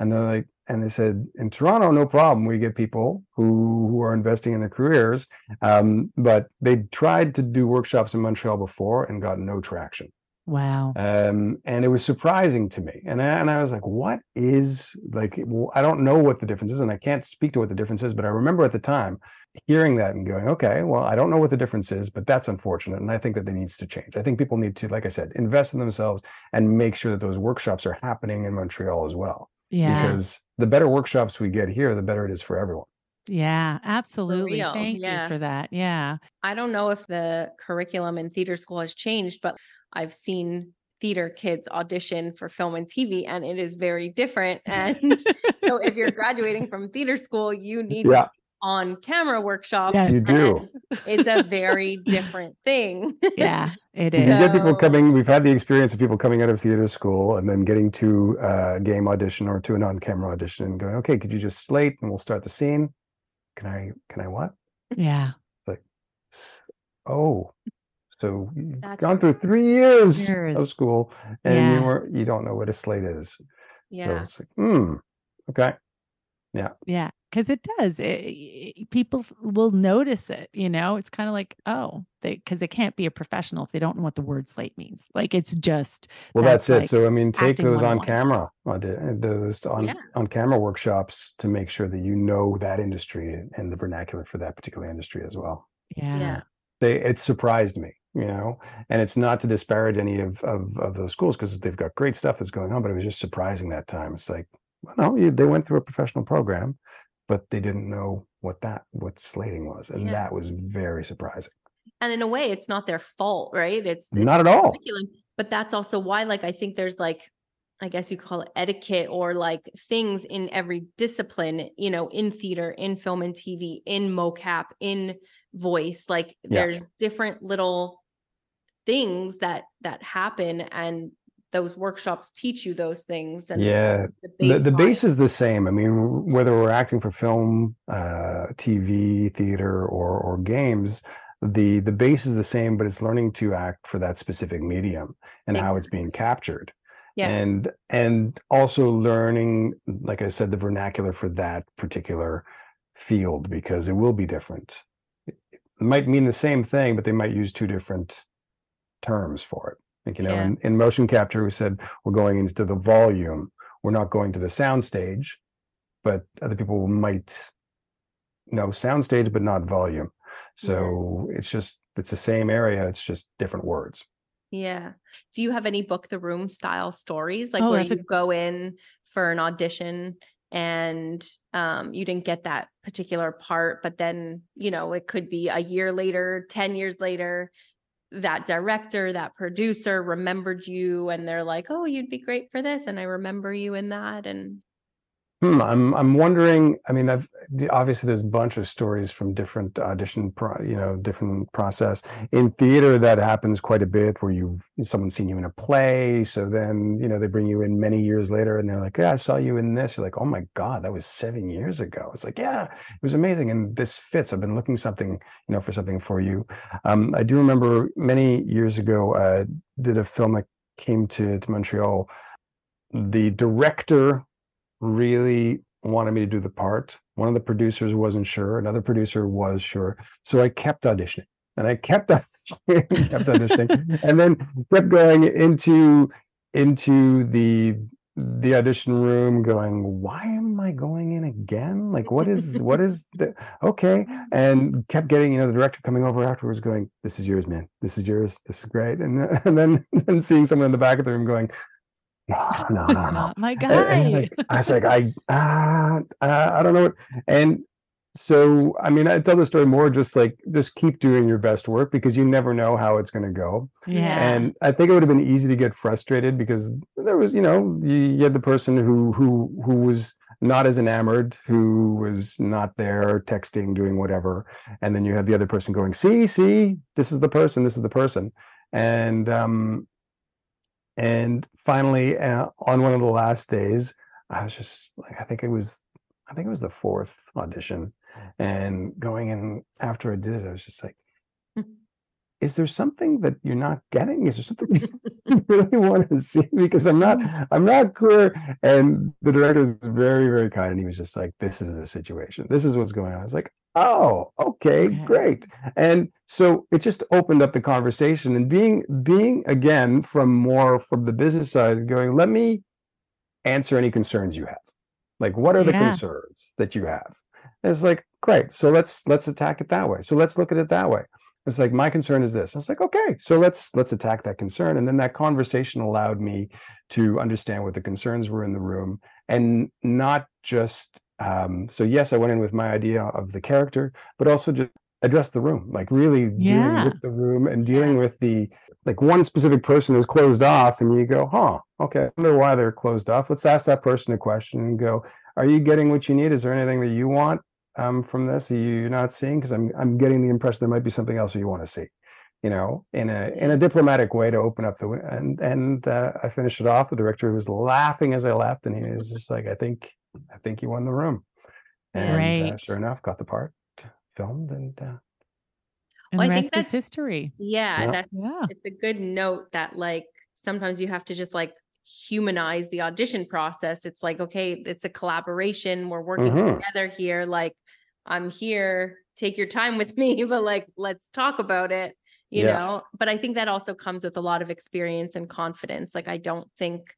S3: And they're like, and they said, "In Toronto, no problem. We get people who who are investing in their careers, um, but they tried to do workshops in Montreal before and got no traction."
S1: wow.
S3: um, and it was surprising to me. And I, and I was like, "What is like? I don't know what the difference is, and I can't speak to what the difference is." But I remember at the time hearing that and going, "Okay, well, I don't know what the difference is, but that's unfortunate." And I think that it needs to change. I think people need to, like I said, invest in themselves and make sure that those workshops are happening in Montreal as well.
S1: Yeah,
S3: Because the better workshops we get here, the better it is for everyone.
S1: yeah, absolutely. Thank
S2: yeah.
S1: you for that. Yeah,
S2: I don't know if the curriculum in theater school has changed, but I've seen theater kids audition for film and TV, and it is very different. And so, if you're graduating from theater school, you need
S3: Yeah.
S2: to take on camera workshops.
S1: Yes.
S3: You do.
S2: It's a very different thing.
S1: yeah, it is.
S3: You
S1: is.
S3: get people coming. We've had the experience of people coming out of theater school and then getting to a game audition or to an on-camera audition and going, "Okay, could you just slate and we'll start the scene?" Can I? Can I what?
S1: Yeah,
S3: Like, Oh, so you've
S2: That's
S3: gone through three years,
S1: Years.
S3: of school and
S1: Yeah.
S3: you were you don't know what a slate is. Yeah. So
S2: yeah.
S3: it's like, hmm, okay,
S1: Yeah. yeah, because it does. It, it- people will notice it. You know, it's kind of like, oh, they because they can't be a professional if they don't know what the word slate means. Like it's just
S3: well
S1: That's
S3: that's, it.
S1: like
S3: So I mean, take those on camera, uh, eh, those on
S2: Yeah.
S3: on camera workshops to make sure that you know that industry and the vernacular for that particular industry as well.
S1: yeah,
S2: Yeah.
S3: they it surprised me you know and it's not to disparage any of of, of those schools because they've got great stuff that's going on but it was just surprising that time it's like well no they went through a professional program but they didn't know what that what slating was and
S2: Yeah.
S3: that was very surprising
S2: And in a way, it's not their fault, right? It's, it's
S3: not at all
S2: but that's also why, like, I think there's like, I guess you call it etiquette or like things in every discipline, you know, in theater, in film and TV, in mocap, in voice. Like,
S3: Yeah.
S2: there's different little things that that happen, and those workshops teach you those things. And
S3: yeah the, the
S2: baseline-
S3: base is the same i mean whether we're acting for film uh tv theater or or games the the base is the same but it's learning to act for that specific medium and how it's being captured
S2: Yeah.
S3: and and also learning like i said the vernacular for that particular field because it will be different it might mean the same thing but they might use two different terms for it. Like, you know,
S2: Yeah.
S3: in, in motion capture, we said we're going into the volume. We're not going to the sound stage, but other people might know sound stage, but not volume. So it's just it's the same area. It's just different words.
S2: Yeah. Do you have any book the room style stories like
S1: Oh,
S2: where
S1: that's a-
S2: you go in for an audition and um you didn't get that particular part but then, you know, it could be a year later, 10 years later that director, that producer remembered you and they're like, "Oh, you'd be great for this and I remember you in that." And
S3: Hmm, I'm I'm wondering. I mean, I've obviously there's a bunch of stories from different audition, pro, you know, different process. In theater, that happens quite a bit, where you've someone's seen you in a play, so then you know they bring you in many years later, and they're like, "Yeah, I saw you in this." You're like, "Oh my god, that was seven years ago." It's like, "Yeah, it was amazing, and this fits." I've been looking something, you know, for something for you. Um, I do remember many years ago, uh, did a film that came to to Montreal. The director really wanted me to do the part. One of the producers wasn't sure. Another producer was sure. So I kept auditioning and I kept auditioning, kept auditioning, and then kept going into into the the audition room going why am i going in again like what is what is the okay and kept getting you know the director coming over afterwards going this is yours man this is yours this is great and, and then and seeing someone in the back of the room going no no no no
S1: not my
S3: and-
S1: guy.
S3: and like, I was like, I, uh, uh, I don't know. What, and so, I mean, I tell the story more just like, just keep doing your best work because you never know how it's going to go.
S1: yeah.
S3: And I think it would have been easy to get frustrated because there was, you know, you, you had the person who, who, who was not as enamored, who was not there texting, doing whatever. And then you had the other person going, see, see, this is the person, this is the person. And, um, and finally, uh, on one of the last days, I was just like, I think it was, I think it was the fourth audition, and going in after I did it, I was just like, is there something that you're not getting? Is there something you really want to see? Because I'm not, I'm not clear. And the director was very, very kind, and he was just like, "This is the situation. This is what's going on." I was like, "Oh, okay,
S1: Okay.
S3: great." And so it just opened up the conversation, and being, being again from more from the business side, going, "Let me answer any concerns you have. Like, what are the concerns that you have?" And it's like, great. So let's let's attack it that way. So let's look at it that way. It's like my concern is this. I was like, okay, so let's let's attack that concern. And then that conversation allowed me to understand what the concerns were in the room and not just um, so yes, I went in with my idea of the character, but also just address the room, like really dealing with the room and dealing with the like one specific person is closed off, and you go, huh, okay, I wonder why they're closed off. Let's ask that person a question and go, are you getting what you need? Is there anything that you want um, from this? Are you not seeing? Because I'm I'm getting the impression there might be something else you want to see, you know, in a in a diplomatic way to open up the and and uh, I finished it off. The director was laughing as I left, and he was just like, I think I think you won the room, and uh, sure enough, got the part, filmed, and uh,
S1: and
S2: Well, I think
S1: rest is
S2: that's-
S1: history.
S2: yeah,
S3: Yeah.
S2: that's
S1: Yeah.
S2: it's a good note that like sometimes you have to just like humanize the audition process. It's like, okay, it's a collaboration. We're working
S3: Mhm.
S2: together here. Like, I'm here, take your time with me, but like, let's talk about it, you
S3: Yeah.
S2: know? But I think that also comes with a lot of experience and confidence. Like, I don't think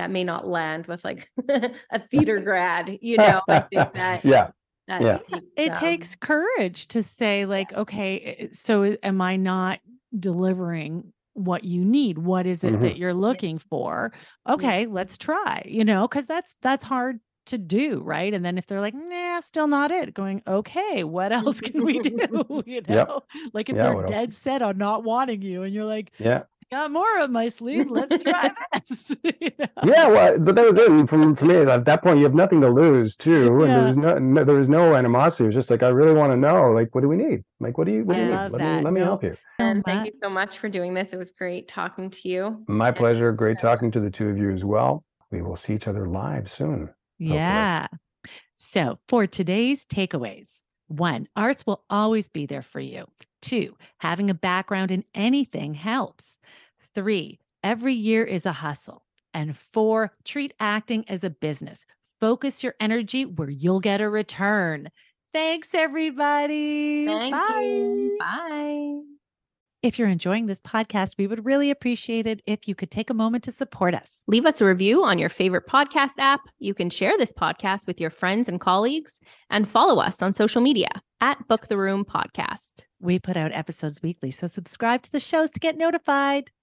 S2: that may not land with like a theater grad, you know? I think that,
S3: yeah,
S2: that
S3: Yeah.
S2: takes,
S1: It
S2: um,
S1: takes courage to say, like,
S2: yes.
S1: okay, so am I not delivering what you need? What is it
S3: Mhm.
S1: that you're looking for? Okay, let's try, you know, because that's that's hard to do, right? And then if they're like, nah, still not it, going, okay, what else can we do? You know,
S3: Yep.
S1: like if
S3: Yeah,
S1: they're
S3: what else?
S1: dead set on not wanting you and you're like,
S3: yeah.
S1: Got more up my sleeve, let's try this. you know?
S3: yeah well but that was it and from for me at that point you have nothing to lose too and
S1: Yeah.
S3: there was no, no there was no animosity it was just like i really want to know like what do we need like what do you what do you need
S1: Love
S3: let
S1: that.
S3: me let me
S1: No.
S3: help you
S2: And thank you so
S1: much.
S2: much for doing this. It was great talking to you.
S3: my pleasure great talking to the two of you as well we will see each other live soon
S1: Yeah. So for today's takeaways, one, arts will always be there for you. Two, having a background in anything helps. Three, every year is a hustle. And four, treat acting as a business. Focus your energy where you'll get a return. Thanks, everybody.
S2: Thank
S1: Bye.
S2: you. Bye.
S1: If you're enjoying this podcast, we would really appreciate it if you could take a moment to support us.
S2: Leave us a review on your favorite podcast app. You can share this podcast with your friends and colleagues and follow us on social media at Book the Room Podcast.
S1: We put out episodes weekly, so subscribe to the shows to get notified.